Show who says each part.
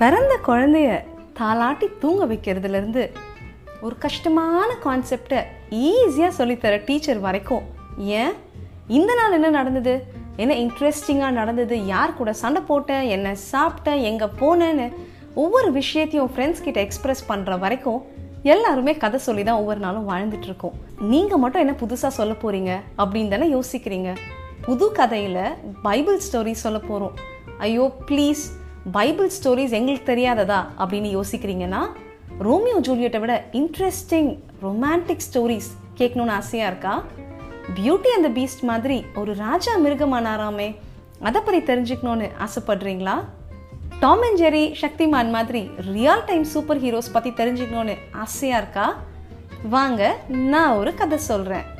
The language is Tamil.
Speaker 1: பிறந்த குழந்தைய தாளாட்டி தூங்க வைக்கிறதுலேருந்து ஒரு கஷ்டமான கான்செப்டை ஈஸியாக சொல்லித்தர டீச்சர் வரைக்கும். ஏன்? இந்த நாள் என்ன நடந்தது? என்ன இன்ட்ரெஸ்டிங்காக நடந்தது? யார் கூட சண்டை போட்டேன்? என்ன சாப்பிட்டேன்? எங்கே போனேன்னு ஒவ்வொரு விஷயத்தையும் ஃப்ரெண்ட்ஸ் கிட்ட எக்ஸ்பிரஸ் பண்ணுற வரைக்கும் எல்லாருமே கதை சொல்லி தான் ஒவ்வொரு நாளும் வாழ்ந்துட்டு இருக்கோம். நீங்கள் மட்டும் என்ன புதுசாக சொல்ல போகிறீங்க அப்படின்னு தானே யோசிக்கிறீங்க. புது கதையில் பைபிள் ஸ்டோரி சொல்ல போகிறோம் ஐயோ ப்ளீஸ் பைபிள் ஸ்டோரிஸ் எங்களுக்கு தெரியாததா அப்படின்னு யோசிக்கிறீங்கன்னா ரோமியோ ஜூலியட்டை விட இன்ட்ரெஸ்டிங் ரொமான்டிக் ஸ்டோரிஸ் கேட்கணுன்னு ஆசையாக இருக்கா? பியூட்டி அண்ட் த பீஸ்ட் மாதிரி ஒரு ராஜா மிருகமானாராமே அதை பற்றி தெரிஞ்சுக்கணுன்னு ஆசைப்படுறீங்களா? டாம் அண்ட் ஜெரி சக்திமான் மாதிரி ரியல் டைம் சூப்பர் ஹீரோஸ் பற்றி தெரிஞ்சுக்கணுன்னு ஆசையாக இருக்கா? வாங்க நான் ஒரு கதை சொல்கிறேன்